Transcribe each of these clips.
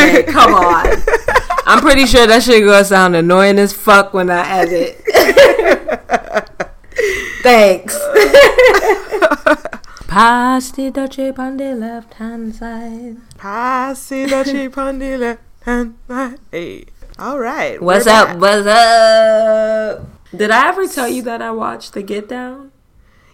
Okay, come on. I'm pretty sure that shit gonna sound annoying as fuck when I edit. Thanks. Pasty dolce on the left hand side. Passy the cheap on the left hand side. Hey. All right. What's up? back. What's up? Did I ever tell you that I watched The Get Down?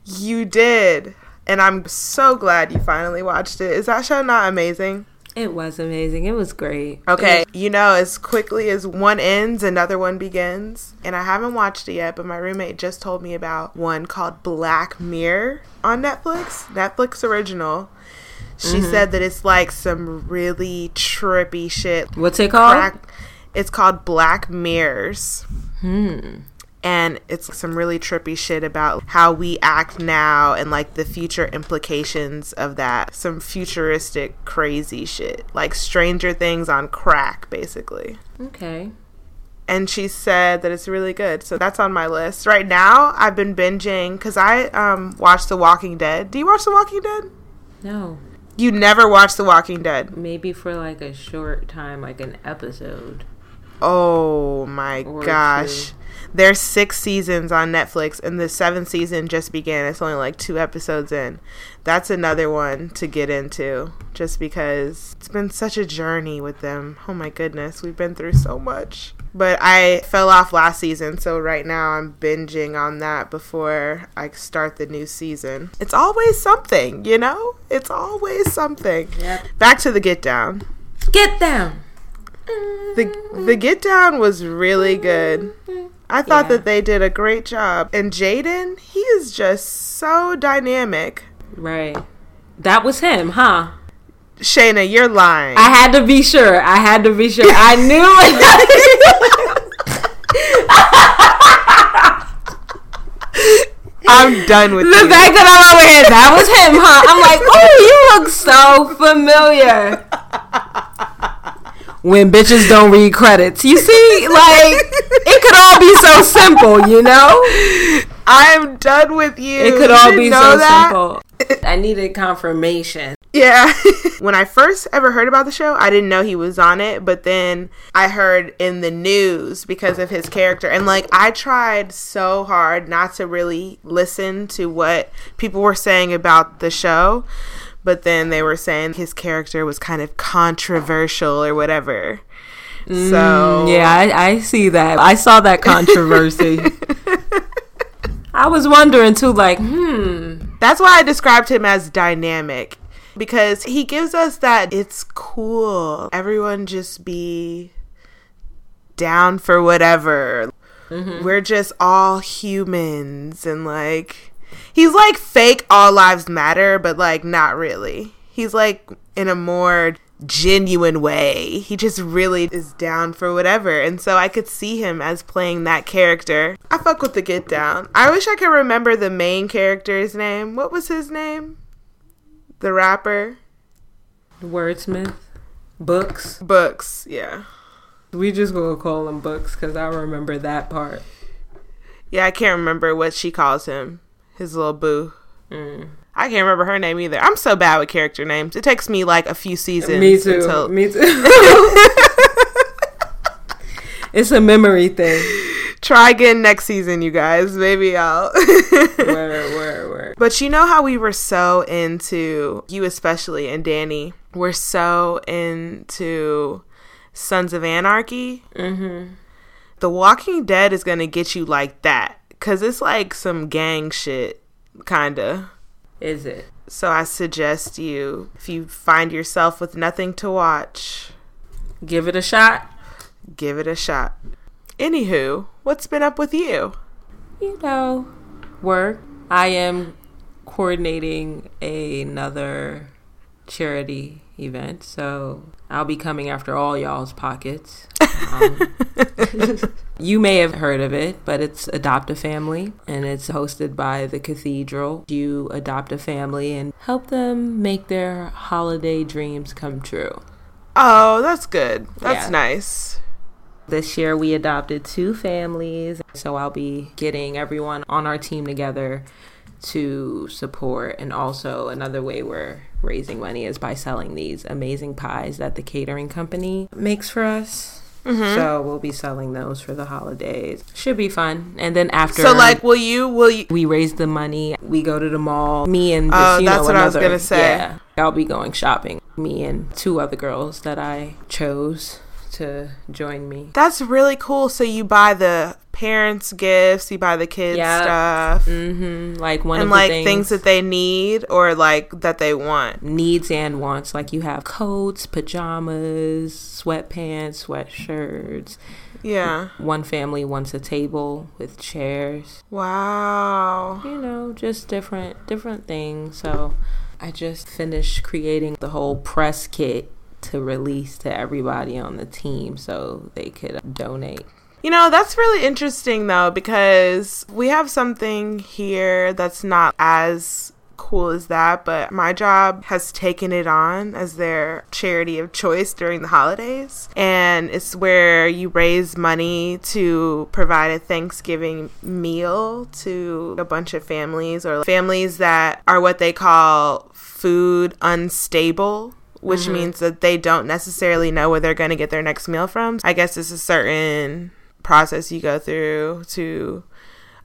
You did. And I'm so glad you finally watched it. Is that show not amazing? It was amazing. It was great. Okay, you know, as quickly as one ends, another one begins. And I haven't watched it yet, but my roommate just told me about one called Black Mirror on Netflix, Netflix original. She said that it's like some really trippy shit. What's it called? Crack- It's called Black Mirrors. Hmm. And it's some really trippy shit about how we act now and like the future implications of that. Some futuristic crazy shit. Like Stranger Things on crack, basically Okay. and she said that it's really good. So that's on my list. Right now, I've been binging because I um, watched The Walking Dead. Do you watch The Walking Dead? No. You never watched The Walking Dead. Maybe for like a short time, like an episode. Oh my Or gosh. two. There's six seasons on Netflix, and the seventh season just began. It's only like two episodes in. That's another one to get into, just because it's been such a journey with them. Oh my goodness, we've been through so much. But I fell off last season, so right now I'm binging on that before I start the new season. It's always something, you know? It's always something. Yep. Back to the Get Down. Get down. The the Get Down was really good. I thought Yeah. that they did a great job. And Jaden, he is just so dynamic. Right. That was him, huh? Shayna, you're lying. I had to be sure. I had to be sure. I knew it. I'm done with the you. fact that I'm over here. That was him, huh? I'm like, oh, you look so familiar. When bitches don't read credits, you see, like it could all be so simple, you know. I'm done with you. It could all didn't be so that? simple. I needed confirmation. Yeah. when I first ever heard about the show, I didn't know he was on it, but then I heard in the news because of his character. And like I tried so hard not to really listen to what people were saying about the show, but then they were saying his character was kind of controversial or whatever. So Yeah, I, I see that. I saw that controversy. I was wondering too, like, hmm, That's why I described him as dynamic because he gives us that it's cool. Everyone just be down for whatever. We're just all humans and like he's like fake all lives matter but like not really. He's like in a more genuine way. He just really is down for whatever. And so I could see him as playing that character. I fuck with the get down. I wish I could remember the main character's name. What was his name? The rapper? wordsmith, books. Books, yeah. We just gonna call him books because I remember that part. Yeah, I can't remember what she calls him. His little boo. Mm. I can't remember her name either. I'm so bad with character names. It takes me like a few seasons. Me too. until- Me too. it's a memory thing. Try again next season, you guys. Maybe I'll. Where, where, where? But you know how we were so into you, especially, and Danny. We're so into Sons of Anarchy. Mm-hmm. The Walking Dead is gonna get you like that, cause it's like some gang shit, kinda. Is it? So I suggest you, if you find yourself with nothing to watch, Give it a shot. give it a shot. Anywho, what's been up with you? You know, work. I am coordinating another charity event, so I'll be coming after all y'all's pockets. Um, you may have heard of it, but it's Adopt a Family, and it's hosted by the Cathedral. You adopt a family and help them make their holiday dreams come true. Oh, that's good. That's Yeah. nice. This year we adopted two families, so I'll be getting everyone on our team together to support. And also, another way we're raising money is by selling these amazing pies that the catering company makes for us. Mm-hmm. So we'll be selling those for the holidays. Should be fun. And then after, so like, will you? Will you? We raise the money. We go to the mall. Me and this, oh, that's know, what another, I was gonna say. Yeah, I'll be going shopping. Me and two other girls that I chose to join me. That's really cool. So you buy the parents gifts, you buy the kids yep. stuff, mm-hmm. like one and like things, things, that they need or like that they want, needs and wants. Like you have coats, pajamas, sweatpants, sweatshirts. Yeah. One family wants a table with chairs. Wow. You know, just different different things. So I just finished creating the whole press kit to release to everybody on the team so they could donate. You know, that's really interesting though, because we have something here that's not as cool as that, but my job has taken it on as their charity of choice during the holidays. And it's where you raise money to provide a Thanksgiving meal to a bunch of families or families that are what they call food unstable which mm-hmm. means that they don't necessarily know where they're going to get their next meal from. I guess it's a certain process you go through to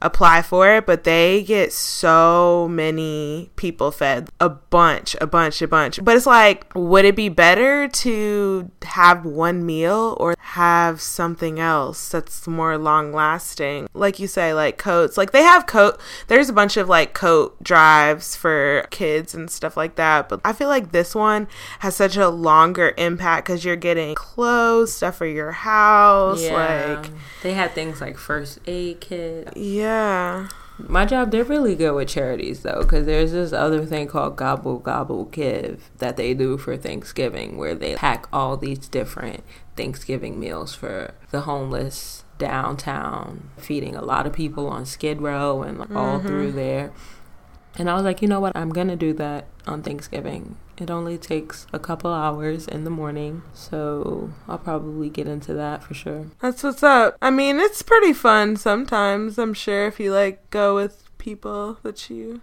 apply for it, but they get so many people fed. A bunch, a bunch, a bunch. But it's like, would it be better to have one meal or have something else that's more long lasting? Like you say, like coats. Like they have coat, there's a bunch of like coat drives for kids and stuff like that. But I feel like this one has such a longer impact because you're getting clothes, stuff for your house. Yeah. Like, they had things like first aid kit. Yeah yeah. My job, they're really good with charities though, because there's this other thing called Gobble Gobble Give that they do for Thanksgiving, where they pack all these different Thanksgiving meals for the homeless downtown, feeding a lot of people on Skid Row and mm-hmm. all through there. And I was like, you know what? I'm gonna do that on Thanksgiving. It only takes a couple hours in the morning, so I'll probably get into that for sure. That's what's up. I mean, it's pretty fun sometimes, I'm sure, if you like go with people that you.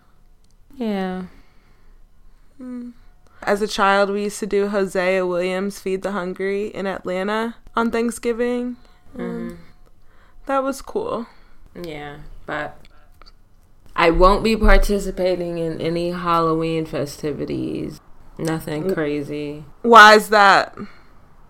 Yeah. Mm. As a child, we used to do Hosea Williams Feed the Hungry in Atlanta on Thanksgiving. Mm-hmm. that was cool. Yeah, but I won't be participating in any Halloween festivities. Nothing crazy. Why is that?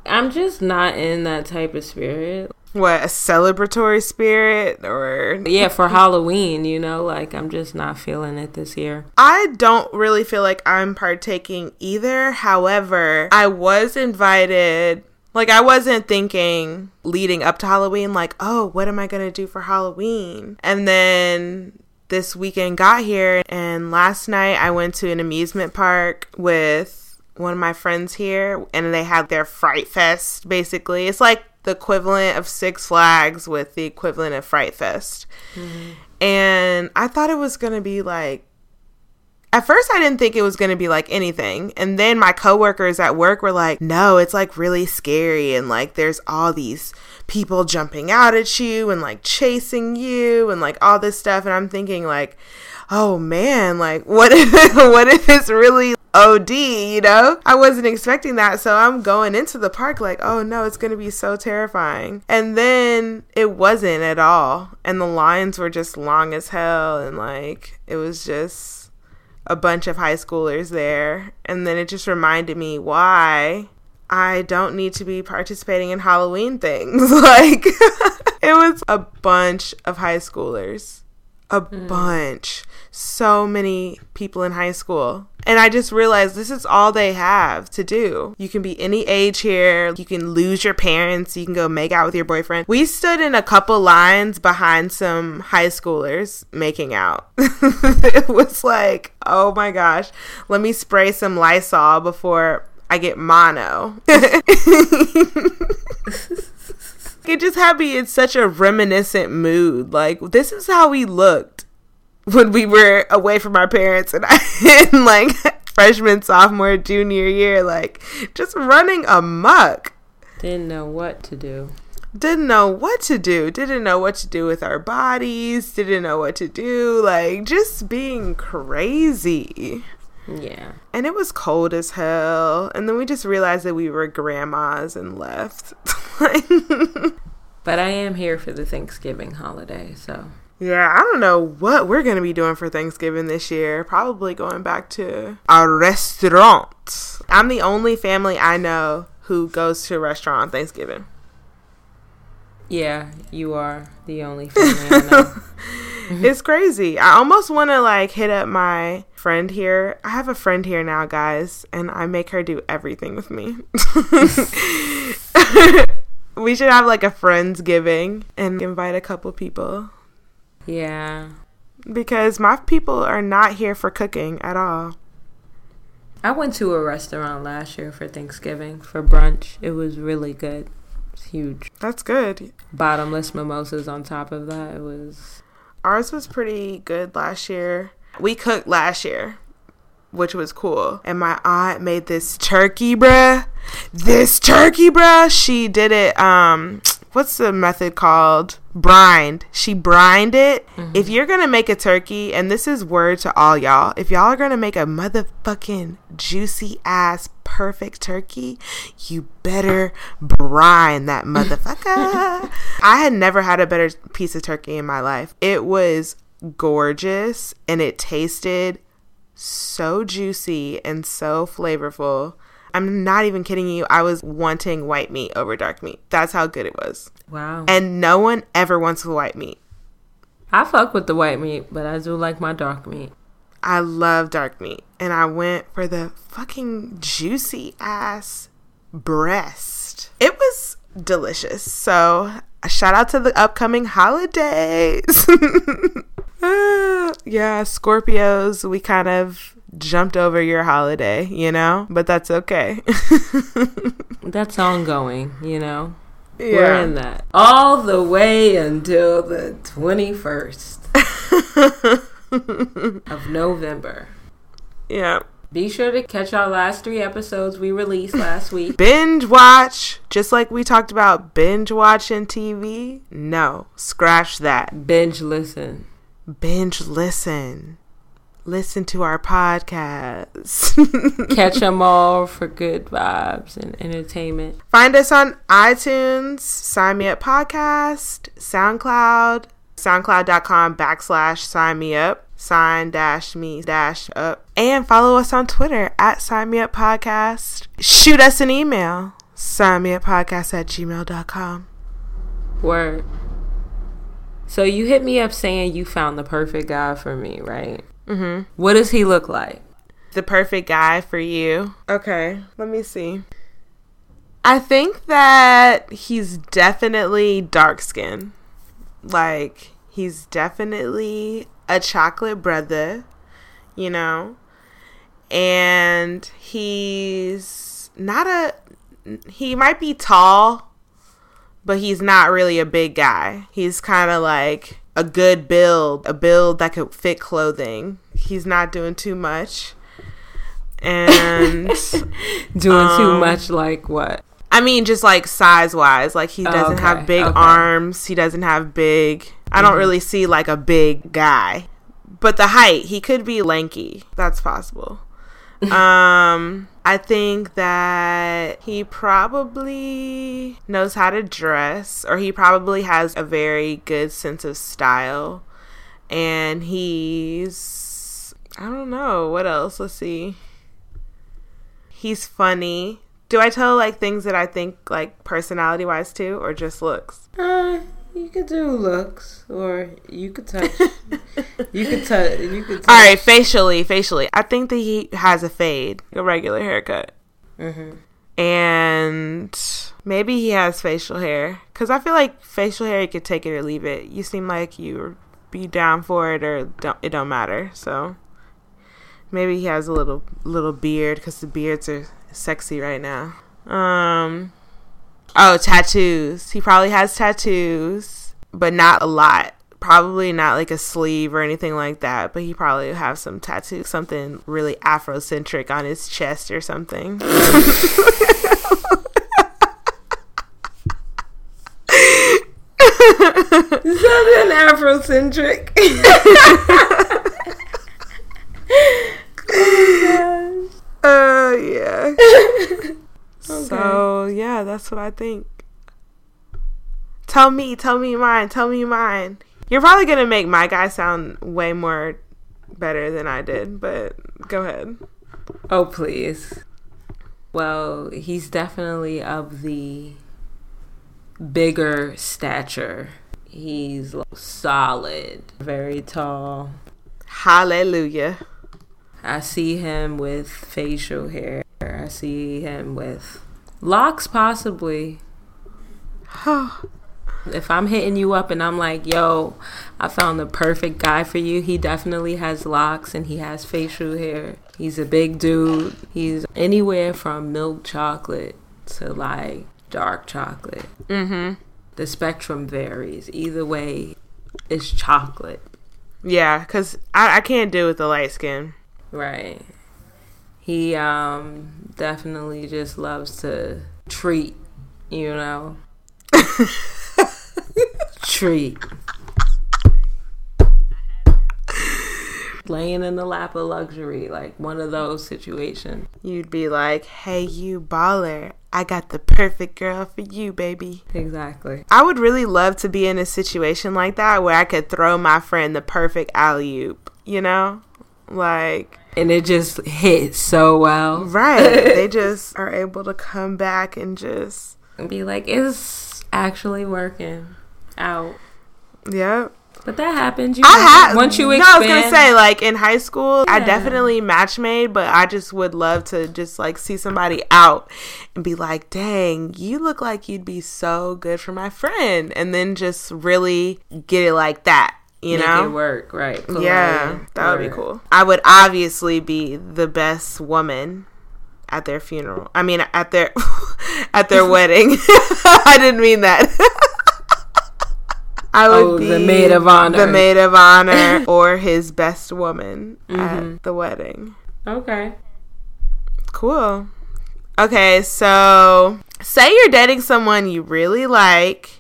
I'm just not in that type of spirit. What, a celebratory spirit or Yeah, for Halloween, you know, like I'm just not feeling it this year. I don't really feel like I'm partaking either. However, I was invited like I wasn't thinking leading up to Halloween like, "Oh, what am I going to do for Halloween?" And then this weekend got here and last night I went to an amusement park with one of my friends here and they had their fright fest basically. It's like the equivalent of Six Flags with the equivalent of Fright Fest. Mm-hmm. And I thought it was going to be like at first I didn't think it was going to be like anything. And then my coworkers at work were like, "No, it's like really scary and like there's all these people jumping out at you and like chasing you and like all this stuff." And I'm thinking like, "Oh man, like what if what if it's really OD, you know? I wasn't expecting that. So I'm going into the park like, oh no, it's going to be so terrifying. And then it wasn't at all. And the lines were just long as hell. And like, it was just a bunch of high schoolers there. And then it just reminded me why I don't need to be participating in Halloween things. like, it was a bunch of high schoolers. A mm. bunch. So many people in high school. And I just realized this is all they have to do. You can be any age here. You can lose your parents. You can go make out with your boyfriend. We stood in a couple lines behind some high schoolers making out. it was like, oh my gosh, let me spray some Lysol before I get mono. it just had me in such a reminiscent mood. Like, this is how we looked when we were away from our parents and I in like freshman, sophomore, junior year, like just running amok. Didn't know what to do. didn't know what to do, didn't know what to do with our bodies, didn't know what to do, like just being crazy. Yeah. And it was cold as hell. And then we just realized that we were grandmas and left. but I am here for the Thanksgiving holiday, so. Yeah, I don't know what we're going to be doing for Thanksgiving this year. Probably going back to a restaurant. I'm the only family I know who goes to a restaurant on Thanksgiving. Yeah, you are the only family I know. it's crazy. I almost want to like hit up my friend here. I have a friend here now, guys, and I make her do everything with me. we should have like a friends giving and invite a couple people. Yeah. Because my people are not here for cooking at all. I went to a restaurant last year for Thanksgiving for brunch. It was really good. It's huge. That's good. Bottomless mimosas on top of that. It was Ours was pretty good last year. We cooked last year, which was cool. And my aunt made this turkey, bruh. This turkey, bruh. She did it, um, what's the method called? Brined. She brined it. Mm-hmm. If you're gonna make a turkey, and this is word to all y'all, if y'all are gonna make a motherfucking juicy ass perfect turkey, you better brine that motherfucker. I had never had a better piece of turkey in my life. It was gorgeous and it tasted so juicy and so flavorful. I'm not even kidding you. I was wanting white meat over dark meat. That's how good it was. Wow. And no one ever wants the white meat. I fuck with the white meat, but I do like my dark meat. I love dark meat. And I went for the fucking juicy ass breast. It was delicious. So, a shout out to the upcoming holidays. uh, yeah, Scorpios, we kind of jumped over your holiday, you know? But that's okay. that's ongoing, you know? Yeah. We're in that. All the way until the 21st of November. Yeah. Be sure to catch our last three episodes we released last week. binge watch, just like we talked about binge watching TV. No, scratch that. Binge listen. Binge listen listen to our podcast. Catch them all for good vibes and entertainment. Find us on iTunes, Sign Me Up Podcast, SoundCloud, soundcloud.com backslash sign me up, sign dash me dash up, and follow us on Twitter at Sign Me Up Podcast. Shoot us an email, sign me up podcast at gmail.com. Word. So you hit me up saying you found the perfect guy for me, right? Mm-hmm. What does he look like? The perfect guy for you. Okay, let me see. I think that he's definitely dark skin. Like, he's definitely a chocolate brother, you know? And he's not a. He might be tall, but he's not really a big guy. He's kind of like a good build, a build that could fit clothing. He's not doing too much. And doing um, too much like what? I mean just like size wise, like he doesn't okay, have big okay. arms, he doesn't have big I don't mm-hmm. really see like a big guy. But the height, he could be lanky. That's possible. um, I think that he probably knows how to dress, or he probably has a very good sense of style. And he's, I don't know, what else? Let's see. He's funny. Do I tell like things that I think like personality wise too, or just looks? Uh, you could do looks, or you could touch. you could touch. You could. Touch. All right, facially, facially. I think that he has a fade, a regular haircut, mm-hmm. and maybe he has facial hair. Cause I feel like facial hair, you could take it or leave it. You seem like you be down for it, or don't. It don't matter. So maybe he has a little little beard, cause the beards are sexy right now. Um. Oh, tattoos. He probably has tattoos, but not a lot. Probably not like a sleeve or anything like that, but he probably have some tattoos, something really Afrocentric on his chest or something. Something Afrocentric. oh Uh, yeah. So yeah, that's what I think. Tell me, tell me mine, tell me mine. You're probably gonna make my guy sound way more better than I did, but go ahead. Oh, please. Well, he's definitely of the bigger stature. He's solid, very tall. Hallelujah. I see him with facial hair. I see him with locks, possibly. if I'm hitting you up and I'm like, yo, I found the perfect guy for you, he definitely has locks and he has facial hair. He's a big dude. He's anywhere from milk chocolate to like dark chocolate. Mm-hmm. The spectrum varies. Either way, it's chocolate. Yeah, cause I, I can't do with the light skin. Right. He um definitely just loves to treat, you know. treat. Laying in the lap of luxury, like one of those situations. You'd be like, "Hey, you baller, I got the perfect girl for you, baby." Exactly. I would really love to be in a situation like that where I could throw my friend the perfect alley oop. You know, like And it just hit so well. right. they just are able to come back and just And be like, it's actually working out. yeah. But that happens. You I had once you no, expand. I was gonna say like in high school, I definitely match made, but I just would love to just like see somebody out and be like, "Dang, you look like you'd be so good for my friend," and then just really get it like that, you make know? work, right? Yeah, that would be cool. I would obviously be the best woman at their funeral. I mean, at their at their wedding. I didn't mean that. I would Oh, be the maid of honor. the maid of honor, or his best woman Mm-hmm. at the wedding. Okay. Cool. Okay, so say you're dating someone you really like.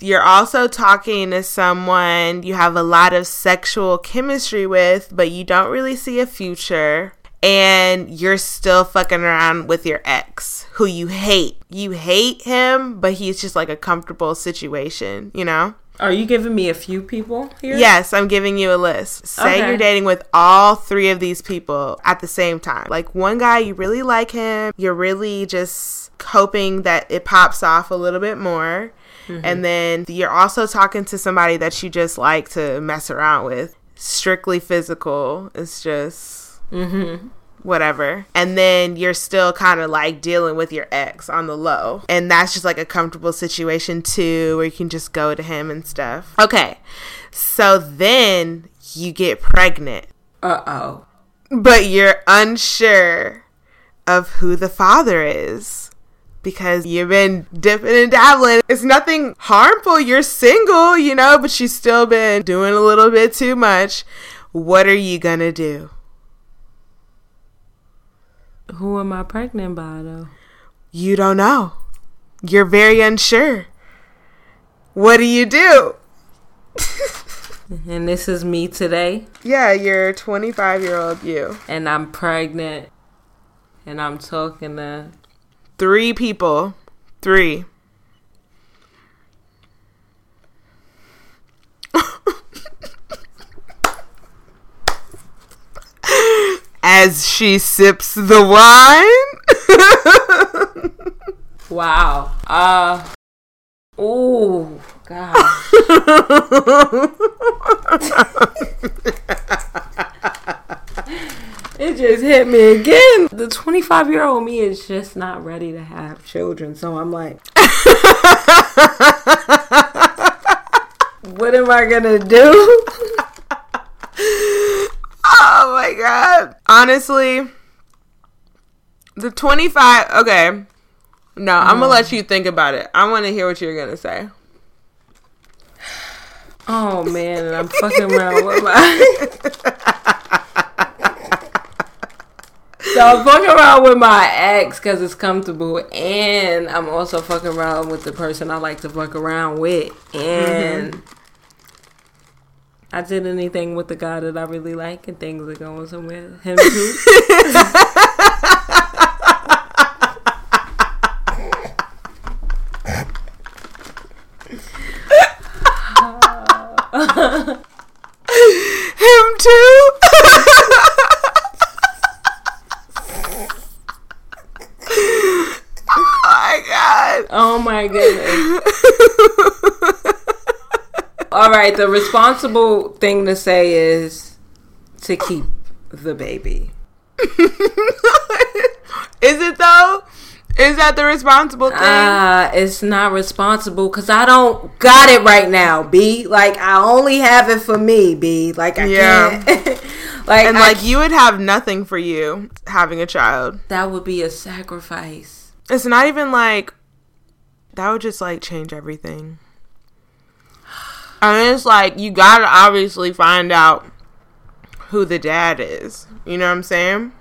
You're also talking to someone you have a lot of sexual chemistry with, but you don't really see a future. And you're still fucking around with your ex who you hate. You hate him, but he's just like a comfortable situation, you know? Are you giving me a few people here? Yes, I'm giving you a list. Say Okay. you're dating with all three of these people at the same time. Like one guy, you really like him. You're really just hoping that it pops off a little bit more. And then you're also talking to somebody that you just like to mess around with. Strictly physical. It's just Mm-hmm. whatever. And then you're still kind of like dealing with your ex on the low. And that's just like a comfortable situation too, where you can just go to him and stuff. Okay. So then you get pregnant, Uh oh. but you're unsure of who the father is. Because you've been dipping and dabbling. It's nothing harmful. You're single, you know, but you've still been doing a little bit too much. What are you gonna do? Who am I pregnant by though? You don't know. You're very unsure. What do you do? And this is me today, Yeah, you're 25 year old you. and I'm pregnant, and I'm talking to. Three people. Three. As she sips the wine. Wow. Uh. Ooh. God. It just hit me again. The 25 year old me is just not ready to have children. So I'm like, what am I going to do? Oh my god. Honestly, the 25. Okay. No, I'm gonna let you think about it. I want to hear what you're gonna say. Oh man, and I'm fucking around with my. So I'm fucking around with my ex because it's comfortable, and I'm also fucking around with the person I like to fuck around with, and. Mm-hmm. I did anything with the guy that I really like, and things are going somewhere. Him too. Him too. oh my god. Oh my goodness. All right, the responsible thing to say is to keep the baby. Is it though? Is that the responsible thing? Uh, it's not responsible because I don't got it right now, B. Like, I only have it for me, B. Like, I Yeah. can't. like, and I- like you would have nothing for you having a child. that would be a sacrifice. It's not even like that would just like change everything. Mean, it's like you gotta obviously find out who the dad is. You know what I'm saying?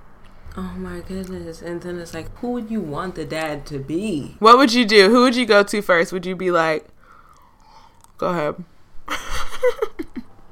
Oh my goodness. And then it's like, who would you want the dad to be? What would you do? Who would you go to first? Would you be like, go ahead?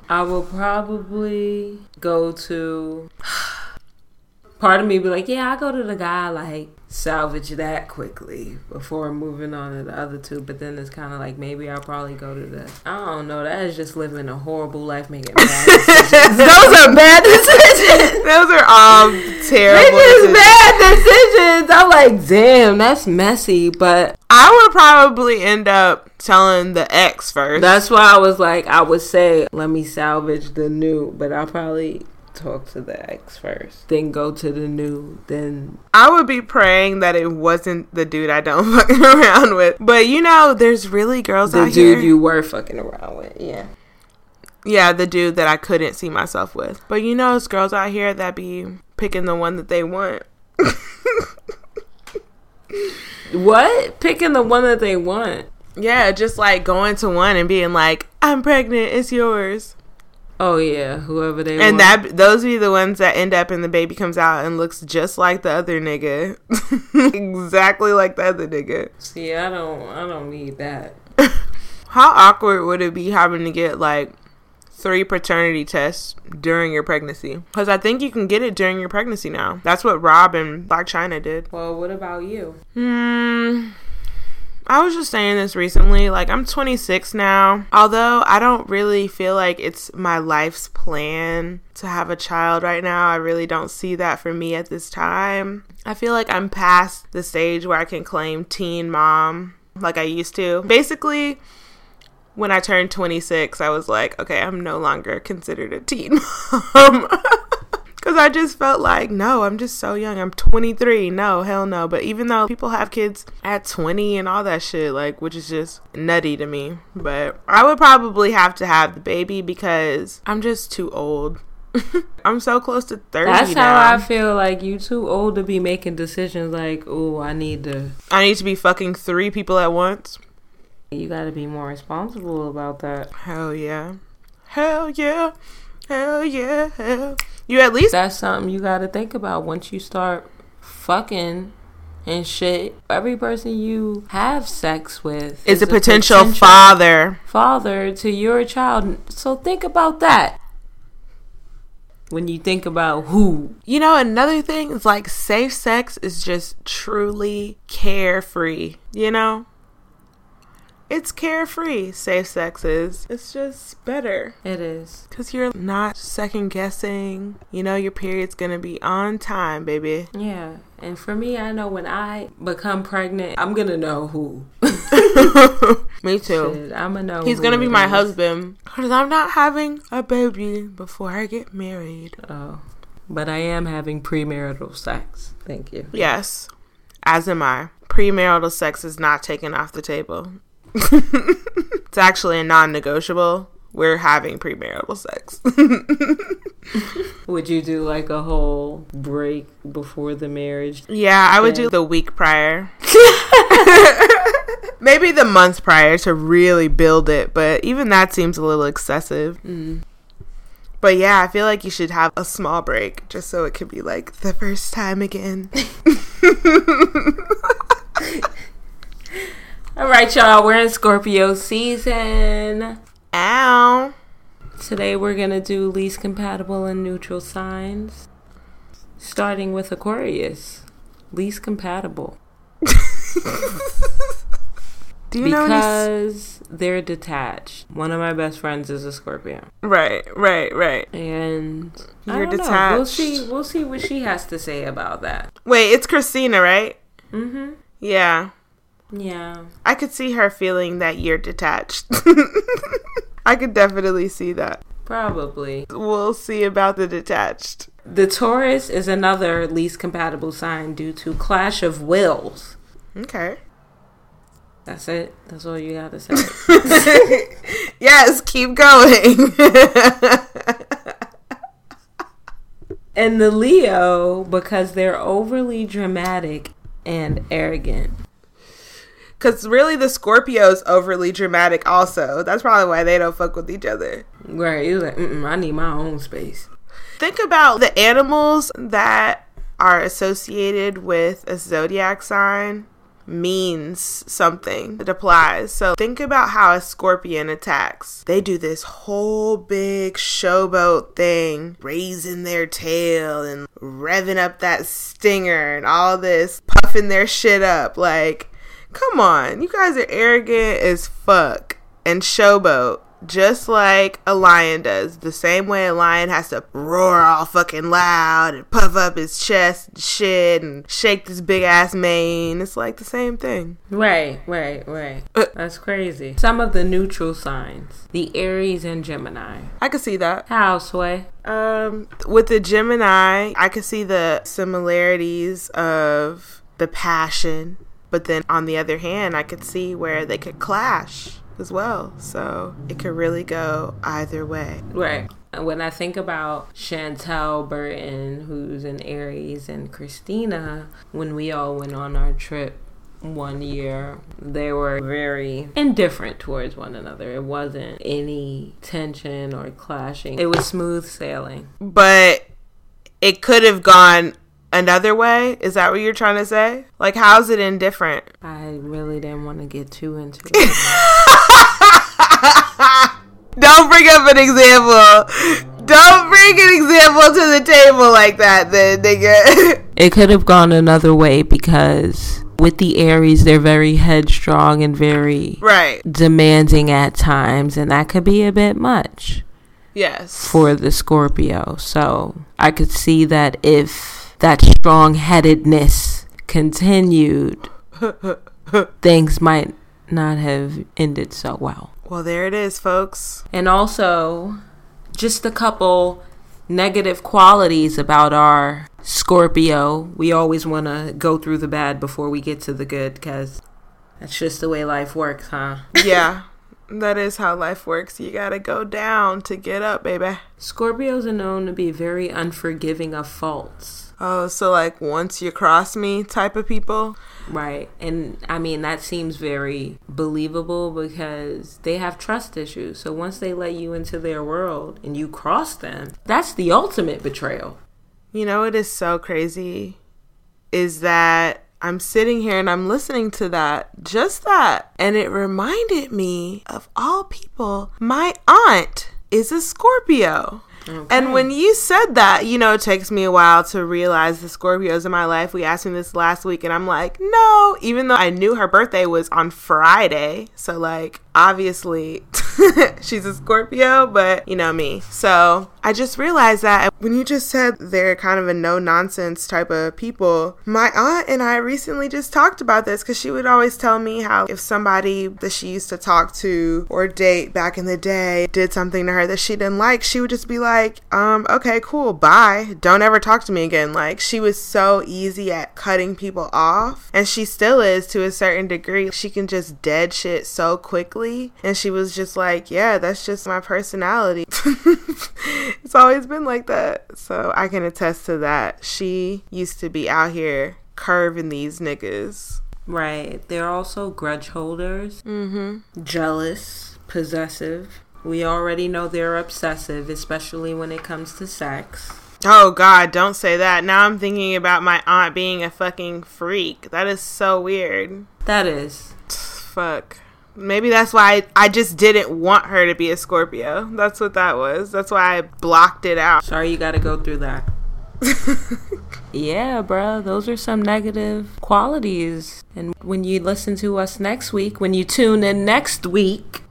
I will probably go to. Part of me be like, yeah, I go to the guy like salvage that quickly before moving on to the other two. But then it's kind of like maybe I'll probably go to the. I don't know. That is just living a horrible life, making bad decisions. Those are bad decisions. Those are all They're terrible. just decisions. bad decisions. I'm like, damn, that's messy. But I would probably end up telling the ex first. that's why I was like, I would say, let me salvage the new. But I'll probably talk to the ex first, then go to the new, then I would be praying that it wasn't the dude I don't fuck around with. But you know, there's really girls the out dude you were fucking around with. Yeah. yeah, the dude that I couldn't see myself with. But you know, there's girls out here that be picking the one that they want. What? Picking the one that they want. Yeah, just like going to one and being like, "I'm pregnant, it's yours," Oh yeah, whoever they and that those be the ones that end up and the baby comes out and looks just like the other nigga, exactly like the other nigga. See, I don't. I don't need that. How awkward would it be having to get like three paternity tests during your pregnancy? Because I think you can get it during your pregnancy now. That's what Rob and Blac Chyna did. Well, what about you? Hmm. I was just saying this recently. Like, I'm 26 now. Although I don't really feel like it's my life's plan to have a child right now, I really don't see that for me at this time. I feel like I'm past the stage where I can claim teen mom like I used to. Basically, when I turned 26, I was like, okay, I'm no longer considered a teen mom. Because I just felt like, no, I'm just so young. I'm 23. No, hell no. But even though people have kids at 20 and all that shit, like, which is just nutty to me. But I would probably have to have the baby because I'm just too old. I'm so close to 30 That's now. how I feel. Like you too old to be making decisions. Like, oh, I need to. I need to be fucking three people at once. You got to be more responsible about that. Hell yeah. Hell yeah. Hell yeah. Hell. You at least That's something you got to think about once you start fucking and shit. Every person you have sex with is a potential father. father to your child. So think about that. When you think about who You know, another thing is like safe sex is just truly carefree. You know? It's carefree. Safe sex is. It's just better. it is. Because you're not second guessing. You know, your period's gonna be on time, baby. Yeah. And for me, I know when I become pregnant, I'm going to know who. Me too. Shit, I'm going to know He's gonna be my is. husband. Because I'm not having a baby before I get married. Oh. But I am having premarital sex. Thank you. Yes. As am I. Premarital sex is not taken off the table. it's actually a non negotiable. We're having premarital sex. Would you do like a whole break before the marriage? yeah, I would do the week prior. Maybe the month prior to really build it, but even that seems a little excessive. Mm. But yeah, I feel like you should have a small break just so it could be like the first time again. All right, y'all, we're in Scorpio season. Ow. Today we're going to do least compatible and neutral signs. Starting with Aquarius. Least compatible. Do you know any because they're detached. One of my best friends is a Scorpio. Right, right, right. And I You're don't know. We'll detached. see we'll see what she has to say about that. Wait, it's Christina, right? Mhm. Yeah. Yeah. I could see her feeling that you're detached. I could definitely see that. Probably. We'll see about the detached. The Taurus is another least compatible sign due to clash of wills. Okay. That's it. That's all you got to say. yes, keep going. and the Leo, because they're overly dramatic and arrogant. Because really, the Scorpio's overly dramatic, also. That's probably why they don't fuck with each other. Right? You're like, Mm-mm, I need my own space. Think about the animals that are associated with a zodiac sign means something. It applies. So think about how a scorpion attacks. They do this whole big showboat thing, raising their tail and revving up that stinger and all this, puffing their shit up. Like, come on, you guys are arrogant as fuck and showboat. Just like a lion does. The same way a lion has to roar all fucking loud and puff up his chest and shit and shake this big ass mane. It's like the same thing. Right, right, right. Uh. That's crazy. Some of the neutral signs the Aries and Gemini. I could see that. How, Sway? Um, with the Gemini, I could see the similarities of the passion, but then on the other hand, I could see where they could clash as well. So it could really go either way. Right. When I think about Chantel Burton, who's an Aries, and Christina, when we all went on our trip one year, they were very indifferent towards one another. It wasn't any tension or clashing, it was smooth sailing. But it could have gone another way. Is that what you're trying to say? Like, how's it indifferent? I really didn't want to get too into it. Don't bring up an example. Don't bring an example to the table like that, then, nigga. it could have gone another way because with the Aries, they're very headstrong and very right. demanding at times, and that could be a bit much Yes. for the Scorpio. So I could see that if that strong headedness continued, things might not have ended so well. Well, there it is, folks. And also, just a couple negative qualities about our Scorpio. We always want to go through the bad before we get to the good because that's just the way life works, huh? Yeah. That is how life works. You gotta go down to get up, baby. Scorpios are known to be very unforgiving of faults. Oh, so like once you cross me type of people? Right. And I mean, that seems very believable because they have trust issues. So once they let you into their world and you cross them, that's the ultimate betrayal. You know it is so crazy is that I'm sitting here and I'm listening to that, just that, and it reminded me of all people, my aunt is a Scorpio. Okay. And when you said that, you know, it takes me a while to realize the Scorpios in my life. We asked me this last week, and I'm like, no, even though I knew her birthday was on Friday. So, like, obviously, she's a Scorpio, but you know me. So, I just realized that when you just said they're kind of a no nonsense type of people, my aunt and I recently just talked about this because she would always tell me how if somebody that she used to talk to or date back in the day did something to her that she didn't like, she would just be like, um, okay, cool, bye. Don't ever talk to me again. Like, she was so easy at cutting people off, and she still is to a certain degree. She can just dead shit so quickly. And she was just like, yeah, that's just my personality. it's always been like that. So I can attest to that. She used to be out here curving these niggas. Right. They're also grudge holders, Mm-hmm. jealous, possessive. We already know they're obsessive, especially when it comes to sex. Oh God, don't say that. Now I'm thinking about my aunt being a fucking freak. That is so weird. That is. Fuck. Maybe that's why I, I just didn't want her to be a Scorpio. That's what that was. That's why I blocked it out. Sorry you got to go through that. yeah, bro, those are some negative qualities. And when you listen to us next week, when you tune in next week,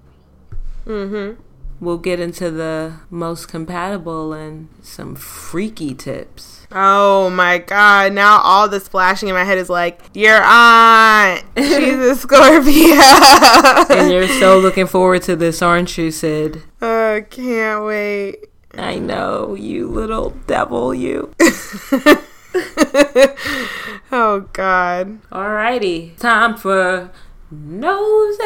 Mm-hmm. We'll get into the most compatible and some freaky tips. Oh my god, now all this flashing in my head is like, your aunt, she's a Scorpio. And you're so looking forward to this, aren't you, Sid? Oh, can't wait. I know, you little devil, you. oh god. Alrighty, time for nosy.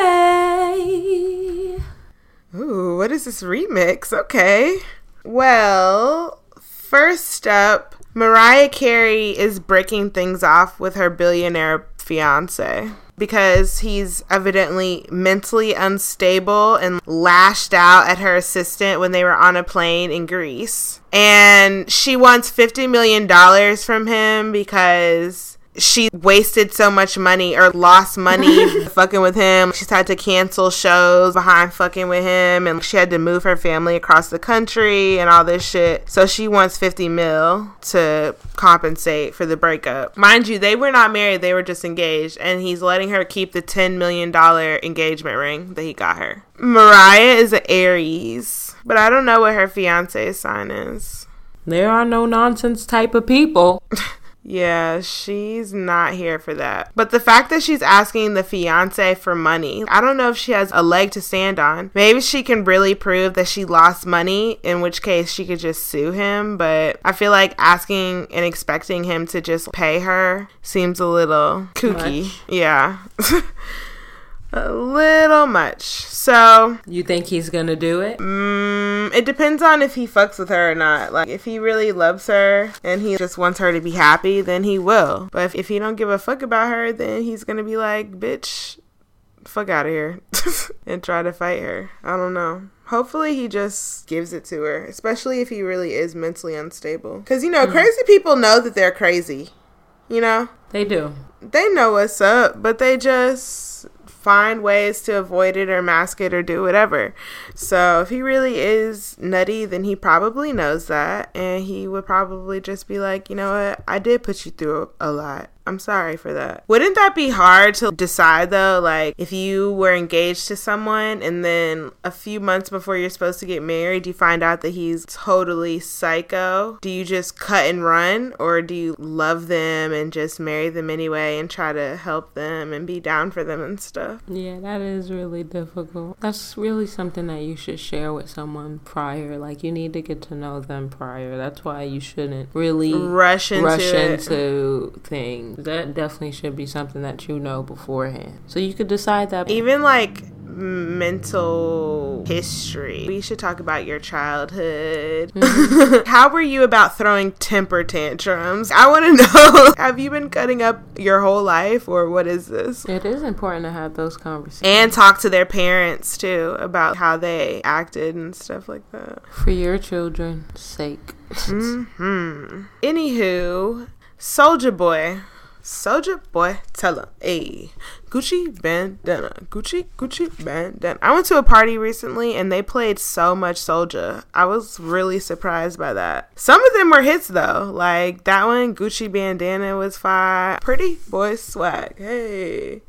Ooh, what is this remix? Okay. Well, first up, Mariah Carey is breaking things off with her billionaire fiance because he's evidently mentally unstable and lashed out at her assistant when they were on a plane in Greece. And she wants $50 million from him because she wasted so much money or lost money fucking with him. She's had to cancel shows behind fucking with him and she had to move her family across the country and all this shit. So she wants 50 mil to compensate for the breakup. Mind you, they were not married, they were just engaged and he's letting her keep the 10 million dollar engagement ring that he got her. Mariah is an Aries, but I don't know what her fiance's sign is. There are no nonsense type of people. Yeah, she's not here for that. But the fact that she's asking the fiance for money, I don't know if she has a leg to stand on. Maybe she can really prove that she lost money, in which case she could just sue him. But I feel like asking and expecting him to just pay her seems a little kooky. Much. Yeah. a little much. So, You think he's gonna do it? Mm, it depends on if he fucks with her or not. Like, if he really loves her and he just wants her to be happy, then he will. But if, if he don't give a fuck about her, then he's gonna be like, bitch, fuck out of here. and try to fight her. I don't know. Hopefully he just gives it to her, especially if he really is mentally unstable. Because, you know, crazy people know that they're crazy. You know? They do. they know what's up, but they just find ways to avoid it or mask it or do whatever. So if he really is nutty, then he probably knows that, and he would probably just be like, you know what, I did put you through a lot. I'm sorry for that. Wouldn't that be hard to decide though? Like, if you were engaged to someone and then a few months before you're supposed to get married, you find out that he's totally psycho. Do you just cut and run or do you love them and just marry them anyway and try to help them and be down for them and stuff? Yeah, that is really difficult. That's really something that you should share with someone prior. Like you need to get to know them prior. That's why you shouldn't really Rush into rush into things. That definitely should be something that you know beforehand. So you could decide that even like mental history. We should talk about your childhood. How were you about throwing temper tantrums? I want to know. Have you been cutting up your whole life or what is this? it is important to have those conversations. And talk to their parents too about how they acted and stuff like that. for your children's sake. mm-hmm. Anywho, Soulja Boy. Soulja Boy, tell him. Hey, Gucci bandana. Gucci, Gucci bandana. I went to a party recently and they played so much Soulja. I was really surprised by that. Some of them were hits though. Like that one, Gucci bandana was fire. Pretty Boy swag. Hey,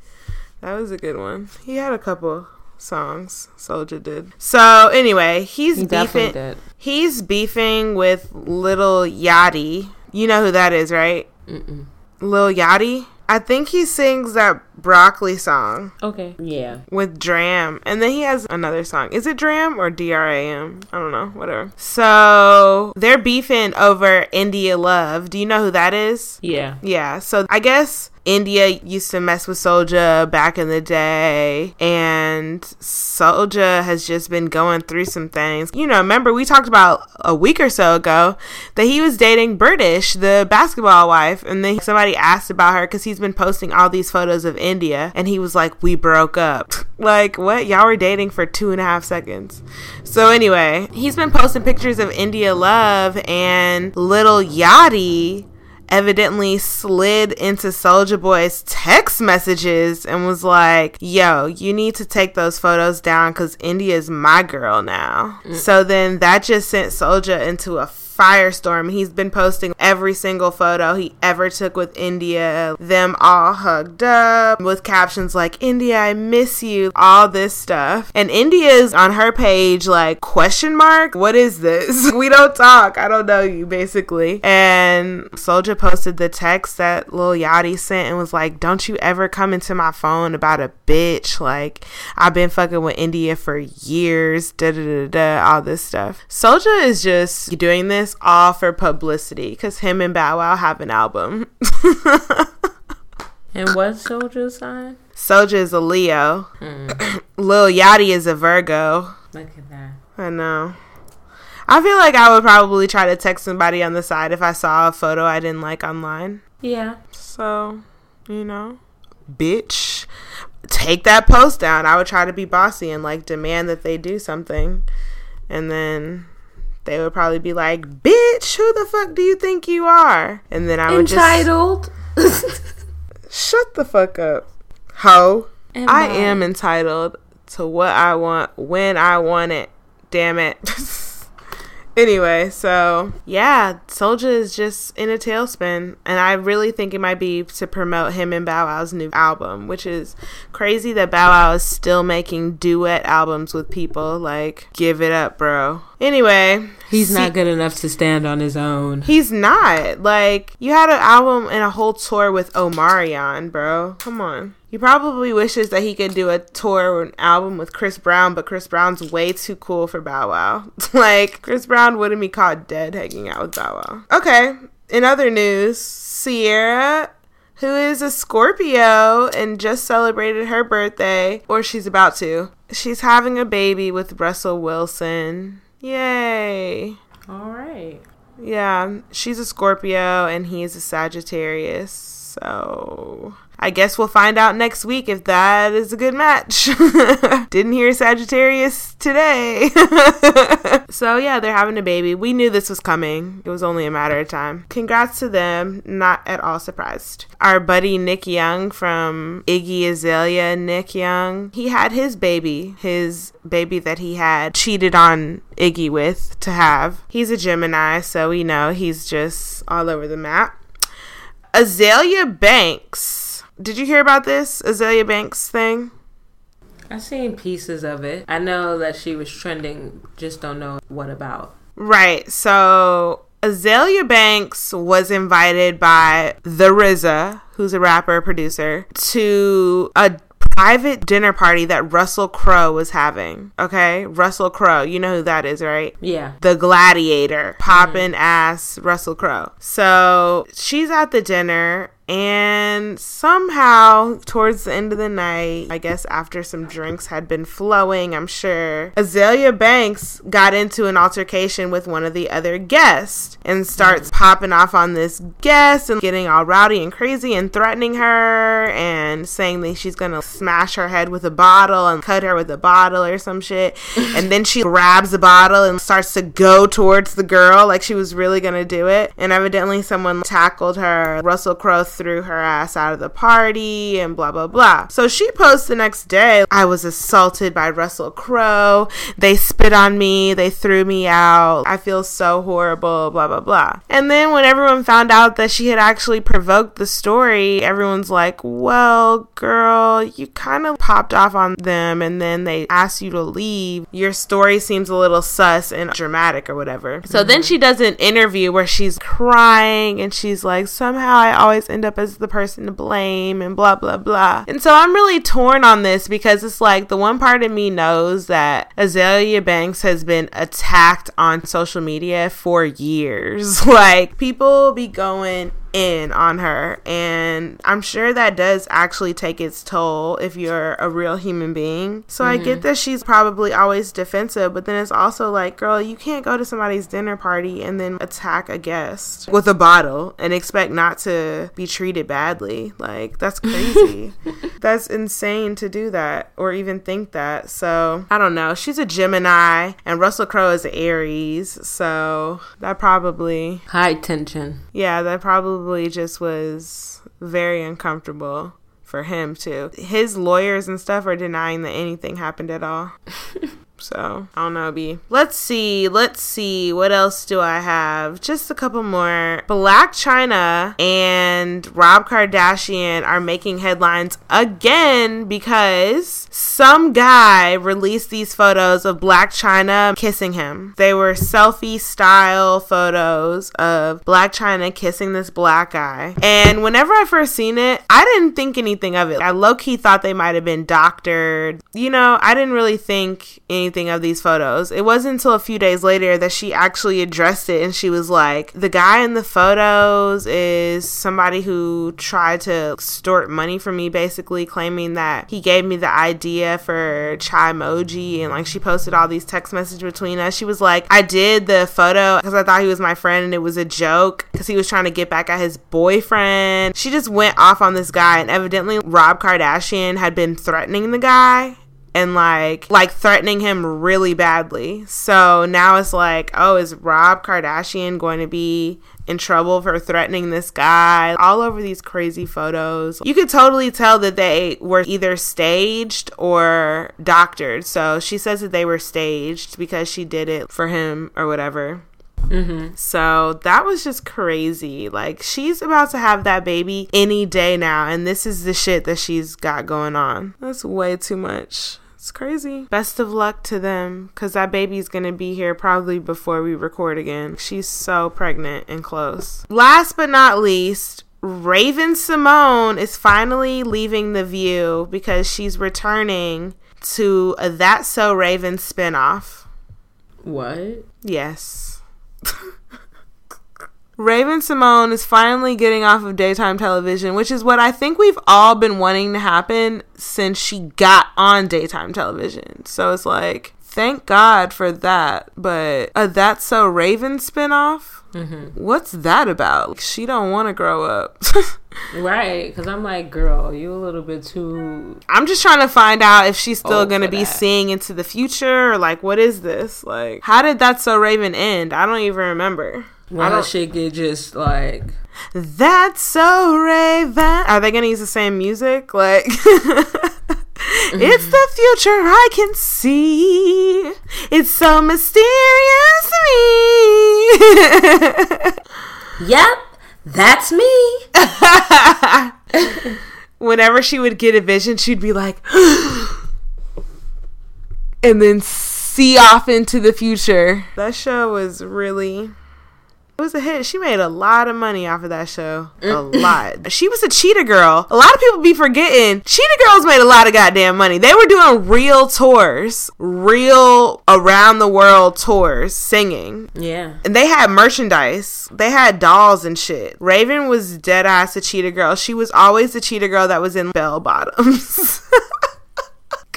that was a good one. He had a couple songs. Soulja did. So anyway, he's He beefing. did. He's beefing with Little Yachty. You know who that is, right? Mm-mm. Lil Yachty. I think he sings that broccoli song Okay. Yeah. with Dram, and then he has another song. Is it Dram or D R A M? I don't know. Whatever. So they're beefing over India Love. Do you know who that is? Yeah. Yeah, so I guess India used to mess with Soulja back in the day, and Soulja has just been going through some things. You know, remember we talked about a week or so ago that he was dating Brittish, the basketball wife, and then somebody asked about her because he's been posting all these photos of India, and he was like, "We broke up." like, what? Y'all were dating for two and a half seconds. So anyway, he's been posting pictures of India Love and little Yachty evidently slid into Soulja Boy's text messages and was like, yo, you need to take those photos down because India's my girl now. Mm. So then that just sent Soulja into a firestorm. He's been posting every single photo he ever took with India, them all hugged up with captions like, India, I miss you, all this stuff. And India's on her page like, question mark? What is this? we don't talk. I don't know you, basically. And Soulja posted the text that Lil Yachty sent and was like, don't you ever come into my phone about a bitch. Like, I've been fucking with India for years, da da da da, all this stuff. Soulja is just doing this all for publicity because him and Bow Wow have an album. and what Soulja sign? Soulja is a Leo. Hmm. Lil Yachty is a Virgo. Look at that. I know. I feel like I would probably try to text somebody on the side if I saw a photo I didn't like online. Yeah. So, you know, bitch, take that post down. I would try to be bossy and like demand that they do something. And then they would probably be like, "Bitch, who the fuck do you think you are?" And then I would entitled. just shut the fuck up, ho. Am I, I am entitled to what I want when I want it. Damn it. Anyway, so yeah, Soulja is just in a tailspin, and I really think it might be to promote him and Bow Wow's new album, which is crazy that Bow Wow is still making duet albums with people. Like, give it up, bro. Anyway, he's see, not good enough to stand on his own. He's not. Like, you had an album and a whole tour with Omarion, bro. Come on. He probably wishes that he could do a tour or an album with Chris Brown, but Chris Brown's way too cool for Bow Wow. like, Chris Brown wouldn't be caught dead hanging out with Bow Wow. Okay, in other news, Ciara who is a Scorpio and just celebrated her birthday, or she's about to, she's having a baby with Russell Wilson. Yay. All right. Yeah, she's a Scorpio and he's a Sagittarius. So I guess we'll find out next week if that is a good match. Didn't hear Sagittarius today. so, yeah, they're having a baby. We knew this was coming. It was only a matter of time. Congrats to them. Not at all surprised. Our buddy Nick Young from Iggy Azalea, Nick Young, he had his baby, his baby that he had cheated on Iggy with to have. He's a Gemini, so we know he's just all over the map. Azealia Banks did you hear about this Azealia Banks thing? I've seen pieces of it. I know that she was trending, just don't know what about. Right. So Azealia Banks was invited by the RZA, who's a rapper producer, to a private dinner party that Russell Crowe was having. Okay, Russell Crowe, you know who that is, right? Yeah. The gladiator, popping mm-hmm. ass Russell Crowe. So she's at the dinner and somehow, towards the end of the night, I guess after some drinks had been flowing, I'm sure, Azealia Banks got into an altercation with one of the other guests and starts popping off on this guest and getting all rowdy and crazy and threatening her and saying that she's gonna smash her head with a bottle and cut her with a bottle or some shit. and then she grabs the bottle and starts to go towards the girl like she was really gonna do it. And evidently, someone tackled her. Russell Crowe threw her ass out of the party and blah, blah, blah. So she posts the next day I was assaulted by Russell Crowe. They spit on me. They threw me out. I feel so horrible, blah, blah, blah. And then when everyone found out that she had actually provoked the story, everyone's like, well, girl, you kind of popped off on them and then they asked you to leave. Your story seems a little sus and dramatic or whatever. So mm-hmm. then she does an interview where she's crying and she's like, somehow I always end up as the person to blame and blah, blah, blah. And so I'm really torn on this because it's like the one part of me knows that Azealia Banks has been attacked on social media for years. like people be going in on her and i'm sure that does actually take its toll if you're a real human being. So mm-hmm. i get that she's probably always defensive but then it's also like girl you can't go to somebody's dinner party and then attack a guest with a bottle and expect not to be treated badly. Like that's crazy. That's insane to do that or even think that. So i don't know. She's a gemini and russell crowe is an aries so that probably high tension. Yeah that probably probably just was very uncomfortable for him too. His lawyers and stuff are denying that anything happened at all. So I don't know, B. Let's see. Let's see. What else do I have? Just a couple more. Blac Chyna and Rob Kardashian are making headlines again because some guy released these photos of Blac Chyna kissing him. They were selfie style photos of Blac Chyna kissing this black guy. And whenever I first seen it, I didn't think anything of it. I low key thought they might have been doctored. You know, I didn't really think anything anything of these photos. It wasn't until a few days later that she actually addressed it and she was like, The guy in the photos is somebody who tried to extort money from me, basically claiming that he gave me the idea for Chymoji and like she posted all these text messages between us. She was like, I did the photo because I thought he was my friend and it was a joke because he was trying to get back at his boyfriend. She just went off on this guy and evidently Rob Kardashian had been threatening the guy and like like threatening him really badly. So now it's like, oh, is Rob Kardashian going to be in trouble for threatening this guy? All over these crazy photos. You could totally tell that they were either staged or doctored. So she says that they were staged because she did it for him or whatever. Mm-hmm. So that was just crazy. Like, she's about to have that baby any day now, and this is the shit that she's got going on. That's way too much. It's crazy. Best of luck to them because that baby's going to be here probably before we record again. She's so pregnant and close. Last but not least, Raven-Symoné is finally leaving The View because she's returning to a That's So Raven spinoff. What? Yes. Raven-Symoné is finally getting off of daytime television, which is what I think we've all been wanting to happen since she got on daytime television. So it's like, thank God for that. But uh, a That's So Raven spinoff? Mm-hmm. What's that about? Like, She don't want to grow up. right, because I'm like, girl, you a little bit too. I'm just trying to find out if she's still going to be that. seeing into the future or like, what is this? Like, how did That's So Raven end? I don't even remember. When that shit get just like That's so Raven. Are they gonna use the same music? Like It's the future I can see. It's so mysterious to me. yep, that's me. Whenever she would get a vision, she'd be like, and then see off into the future. That show was really it was a hit. She made a lot of money off of that show. A mm. lot. She was a cheetah girl. A lot of people be forgetting. Cheetah girls made a lot of goddamn money. They were doing real tours, real around the world tours, singing. Yeah. And they had merchandise. They had dolls and shit. Raven was dead ass a cheetah girl. She was always the cheetah girl that was in bell bottoms.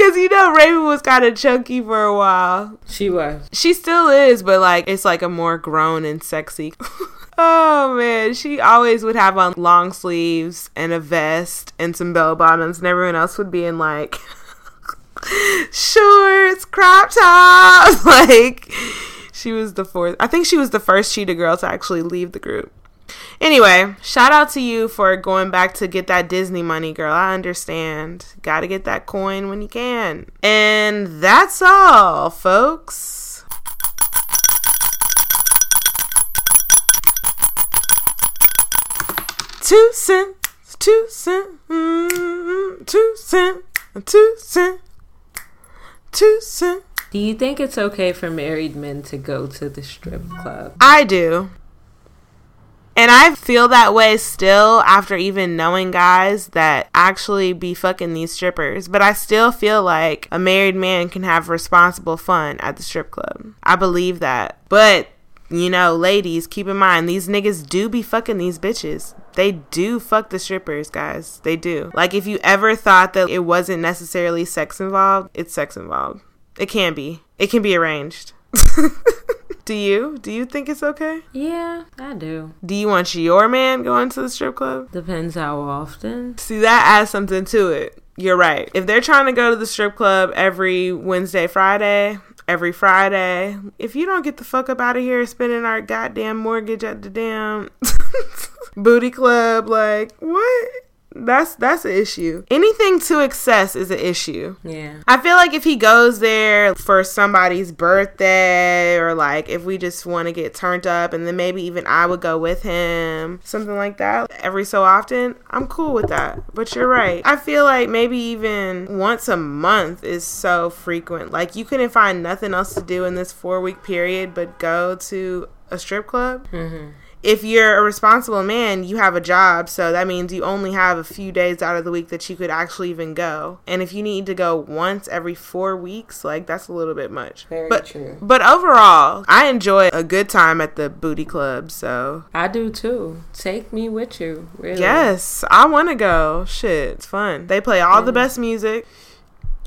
Cause you know Raven was kind of chunky for a while. She was. She still is, but like it's like a more grown and sexy. oh man, she always would have on long sleeves and a vest and some bell bottoms, and everyone else would be in like shorts, crop tops. like she was the fourth. I think she was the first cheetah girl to actually leave the group. Anyway, shout out to you for going back to get that Disney money, girl. I understand. Gotta get that coin when you can. And that's all, folks. Two cents, two cents, mm, two cents, two cents, two cents. Do you think it's okay for married men to go to the strip club? I do. And I feel that way still after even knowing guys that actually be fucking these strippers. But I still feel like a married man can have responsible fun at the strip club. I believe that. But you know, ladies, keep in mind these niggas do be fucking these bitches. They do fuck the strippers, guys. They do. Like if you ever thought that it wasn't necessarily sex involved, it's sex involved. It can be. It can be arranged. do you? Do you think it's okay? Yeah, I do. Do you want your man going to the strip club? Depends how often. See, that adds something to it. You're right. If they're trying to go to the strip club every Wednesday, Friday, every Friday, if you don't get the fuck up out of here spending our goddamn mortgage at the damn booty club, like, what? That's that's an issue. Anything to excess is an issue. Yeah. I feel like if he goes there for somebody's birthday or like if we just want to get turned up and then maybe even I would go with him, something like that, every so often, I'm cool with that. But you're right. I feel like maybe even once a month is so frequent. Like you couldn't find nothing else to do in this 4 week period but go to a strip club. Mm-hmm if you're a responsible man, you have a job, so that means you only have a few days out of the week that you could actually even go. And if you need to go once every four weeks, like that's a little bit much. Very but, true. But overall, I enjoy a good time at the booty club, so I do too. Take me with you. Really. Yes, I want to go. Shit, it's fun. They play all the best music.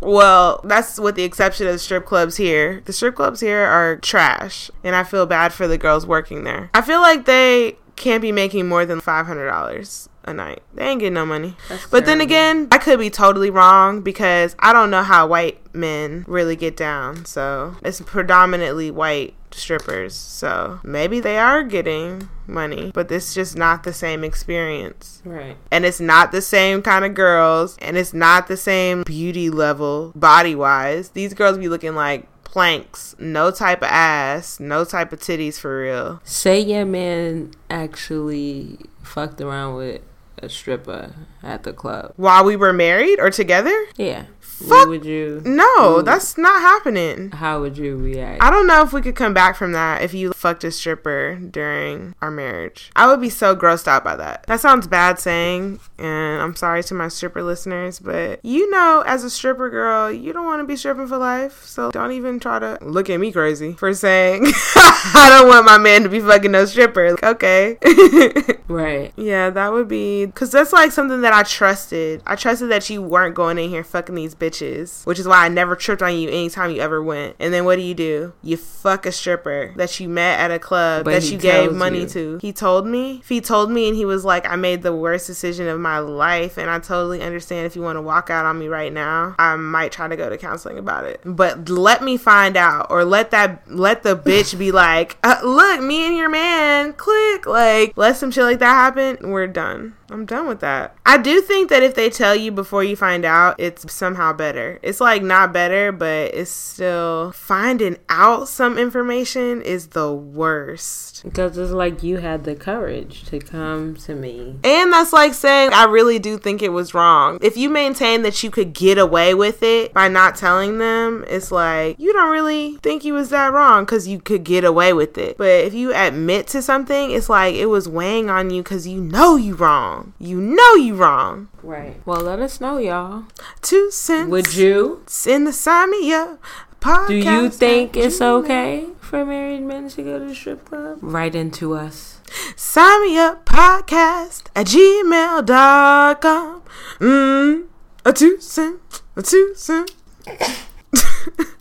Well, that's with the exception of the strip clubs here. The strip clubs here are trash, and I feel bad for the girls working there. I feel like they can't be making more than $500 a night. They ain't getting no money. That's but then again, I could be totally wrong because I don't know how white men really get down. So it's predominantly white strippers. So maybe they are getting money, but it's just not the same experience. Right. And it's not the same kind of girls, and it's not the same beauty level body wise. These girls be looking like planks, no type of ass, no type of titties for real. Say yeah, man actually fucked around with a stripper at the club. While we were married or together? Yeah. Fuck would you? No, Ooh. that's not happening. How would you react? I don't know if we could come back from that if you fucked a stripper during our marriage. I would be so grossed out by that. That sounds bad saying, and I'm sorry to my stripper listeners, but you know, as a stripper girl, you don't want to be stripping for life. So don't even try to look at me crazy for saying I don't want my man to be fucking no stripper. Like, okay. right. Yeah, that would be because that's like something that I trusted. I trusted that you weren't going in here fucking these bitches, which is why I never tripped on you anytime you ever went. And then what do you do? You fuck a stripper that you met at a club But that you gave money you. to. He told me. If he told me and he was like, I made the worst decision of my life, and I totally understand if you want to walk out on me right now, I might try to go to counseling about it. But let me find out, or let that let the bitch be like, uh, look, me and your man, click, like let some shit like that happen. We're done. I'm done with that. I do think that if they tell you before you find out, it's somehow better. It's like not better, but it's still finding out some information is the worst. Because it's like you had the courage to come to me. And that's like saying, I really do think it was wrong. If you maintain that you could get away with it by not telling them, it's like, you don't really think you was that wrong because you could get away with it. But if you admit to something, it's like it was weighing on you because you know you wrong. You know you wrong. Right. Well, let us know, y'all. Two cents. Would you? send the sign me up podcast. Do you think it's Gmail. okay for married men to go to the strip club? Write into us. Sign me up podcast at gmail.com. Mm, a two cent, a two cent.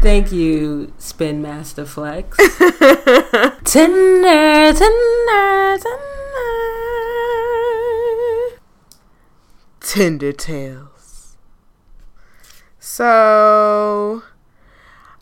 Thank you, Spin Master Flex. Tinder, Tinder, Tinder. Tender Tales. So,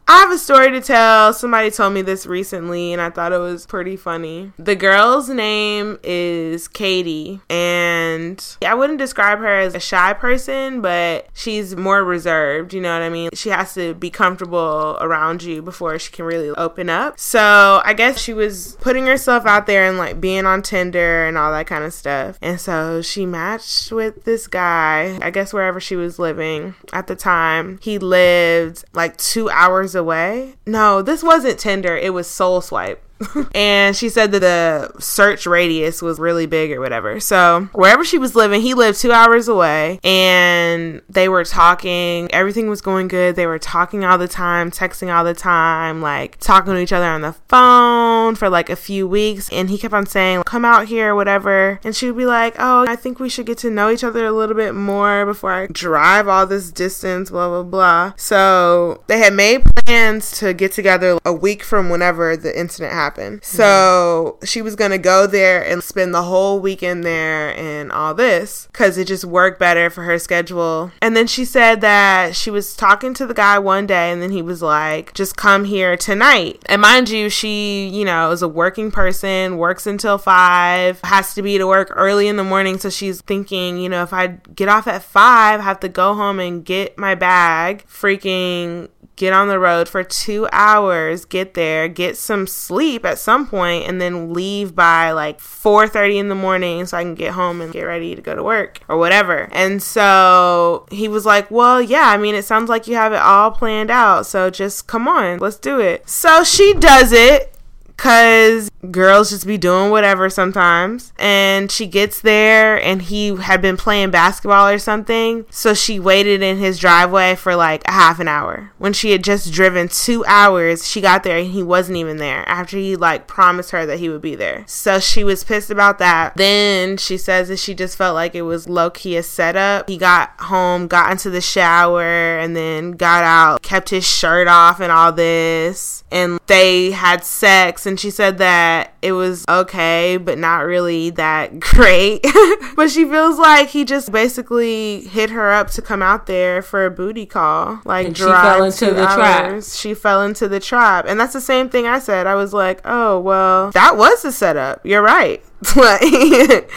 I have a story to tell. Somebody told me this recently, and I thought it was pretty funny. The girl's name is Katie, and I wouldn't describe her as a shy person, but she's more reserved. You know what I mean? She has to be comfortable around you before she can really open up. So, I guess she was putting herself out there and like being on Tinder and all that kind of stuff. And so she matched with this guy, I guess wherever she was living at the time. He lived like two hours away. No, this wasn't Tinder, it was Soul Swipe. and she said that the search radius was really big or whatever. So wherever she was living, he lived two hours away and they were talking. Everything was going good. They were talking all the time, texting all the time, like talking to each other on the phone for like a few weeks. And he kept on saying, come out here, whatever. And she would be like, oh, I think we should get to know each other a little bit more before I drive all this distance, blah, blah, blah. So they had made plans to get together a week from whenever the incident happened. Mm-hmm. So she was going to go there and spend the whole weekend there and all this because it just worked better for her schedule. And then she said that she was talking to the guy one day and then he was like, just come here tonight. And mind you, she, you know, is a working person, works until five, has to be to work early in the morning. So she's thinking, you know, if I get off at five, I have to go home and get my bag, freaking get on the road for two hours, get there, get some sleep at some point, and then leave by like 4:30 in the morning so I can get home and get ready to go to work or whatever. And so he was like, "Well, yeah, I mean, it sounds like you have it all planned out, so just come on, let's do it." So she does it Cause girls just be doing whatever sometimes. And she gets there and he had been playing basketball or something. So she waited in his driveway for like a half an hour. When she had just driven two hours, she got there and he wasn't even there after he like promised her that he would be there. So she was pissed about that. Then she says that she just felt like it was low key a setup. He got home, got into the shower, and then got out, kept his shirt off and all this. And they had sex and she said that it was okay, but not really that great. but she feels like he just basically hit her up to come out there for a booty call. Like and she fell into the trap. She fell into the trap. And that's the same thing I said. I was like, oh, well, that was the setup. You're right. like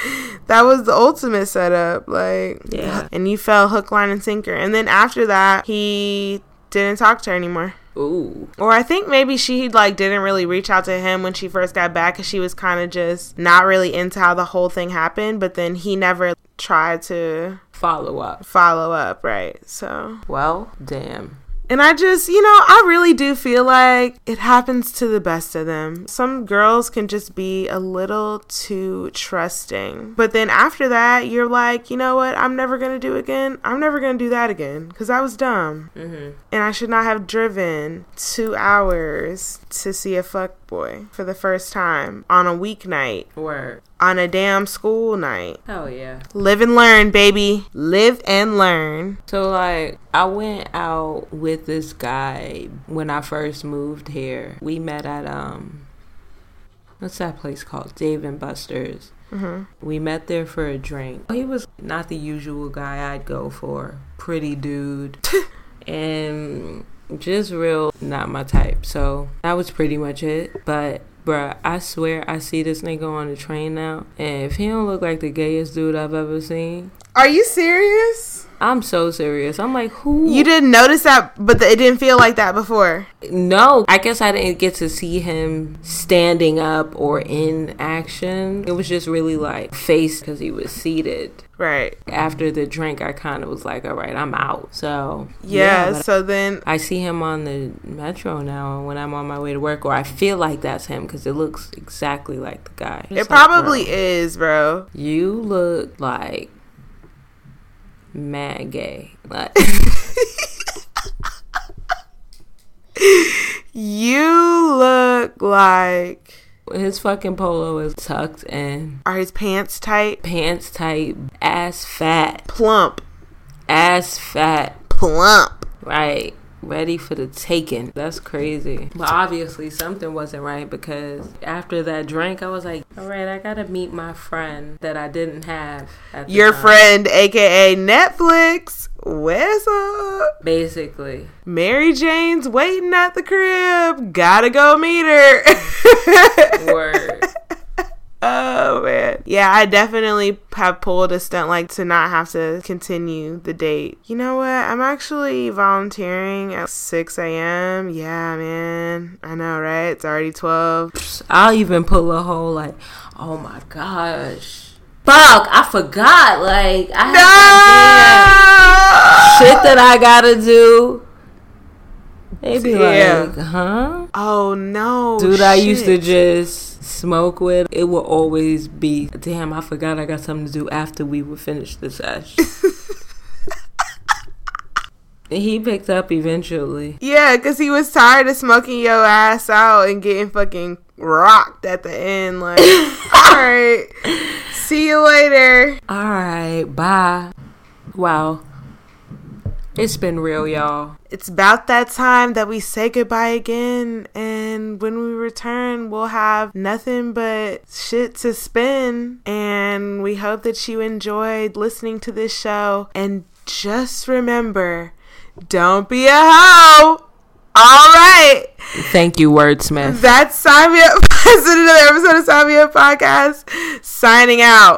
that was the ultimate setup. Like, yeah. And you fell hook, line, and sinker. And then after that, he didn't talk to her anymore. Ooh. Or I think maybe she like didn't really reach out to him when she first got back because she was kind of just not really into how the whole thing happened. But then he never tried to follow up. Follow up, right? So well, damn. And I just, you know, I really do feel like it happens to the best of them. Some girls can just be a little too trusting. But then after that, you're like, you know what? I'm never going to do again. I'm never going to do that again because I was dumb. Mm-hmm. And I should not have driven two hours to see a fuck boy for the first time on a weeknight. Word. On a damn school night. Hell yeah. Live and learn, baby. Live and learn. So, like, I went out with this guy when I first moved here. We met at, um, what's that place called? Dave and Buster's. Mm-hmm. We met there for a drink. He was not the usual guy I'd go for. Pretty dude. and just real not my type. So that was pretty much it. But bruh, I swear I see this nigga on the train now, and if he don't look like the gayest dude I've ever seen, are you serious? I'm so serious. I'm like, who? You didn't notice that, but it didn't feel like that before. No, I guess I didn't get to see him standing up or in action. It was just really like face because he was seated. Right. After the drink, I kind of was like, all right, I'm out. So, yeah. yeah so then. I see him on the metro now when I'm on my way to work, or I feel like that's him because it looks exactly like the guy. It's it like, probably bro, is, bro. You look like mad gay. Like you look like his fucking polo is tucked in. Are his pants tight? Pants tight, ass fat, plump, ass fat, plump. Right ready for the taking. That's crazy. But obviously something wasn't right because after that drink, I was like, all right, I gotta meet my friend that I didn't have. Your time. friend, aka Netflix. Where's up? Basically. Mary Jane's waiting at the crib. Gotta go meet her. Word. Oh man. Yeah, I definitely have pulled a stunt like to not have to continue the date. You know what? I'm actually volunteering at 6 a.m. Yeah, man. I know, right? It's already 12. I'll even pull a whole like, oh my gosh. Fuck, I forgot. Like, I no! shit that I gotta do They'd be Yeah. like, huh? Oh no, Dude, I used to just smoke with. It will always be, damn, I forgot I got something to do after we would finish the sesh. And he picked up eventually. Yeah, because he was tired of smoking your ass out and getting fucking rocked at the end. Like, all right, see you later. All right, bye. Wow. It's been real, y'all. It's about that time that we say goodbye again. And when we return, we'll have nothing but shit to spin. And we hope that you enjoyed listening to this show. And just remember don't be a hoe. All right. Thank you, Wordsmith. That's Up. That's another episode of Up Podcast. Signing out.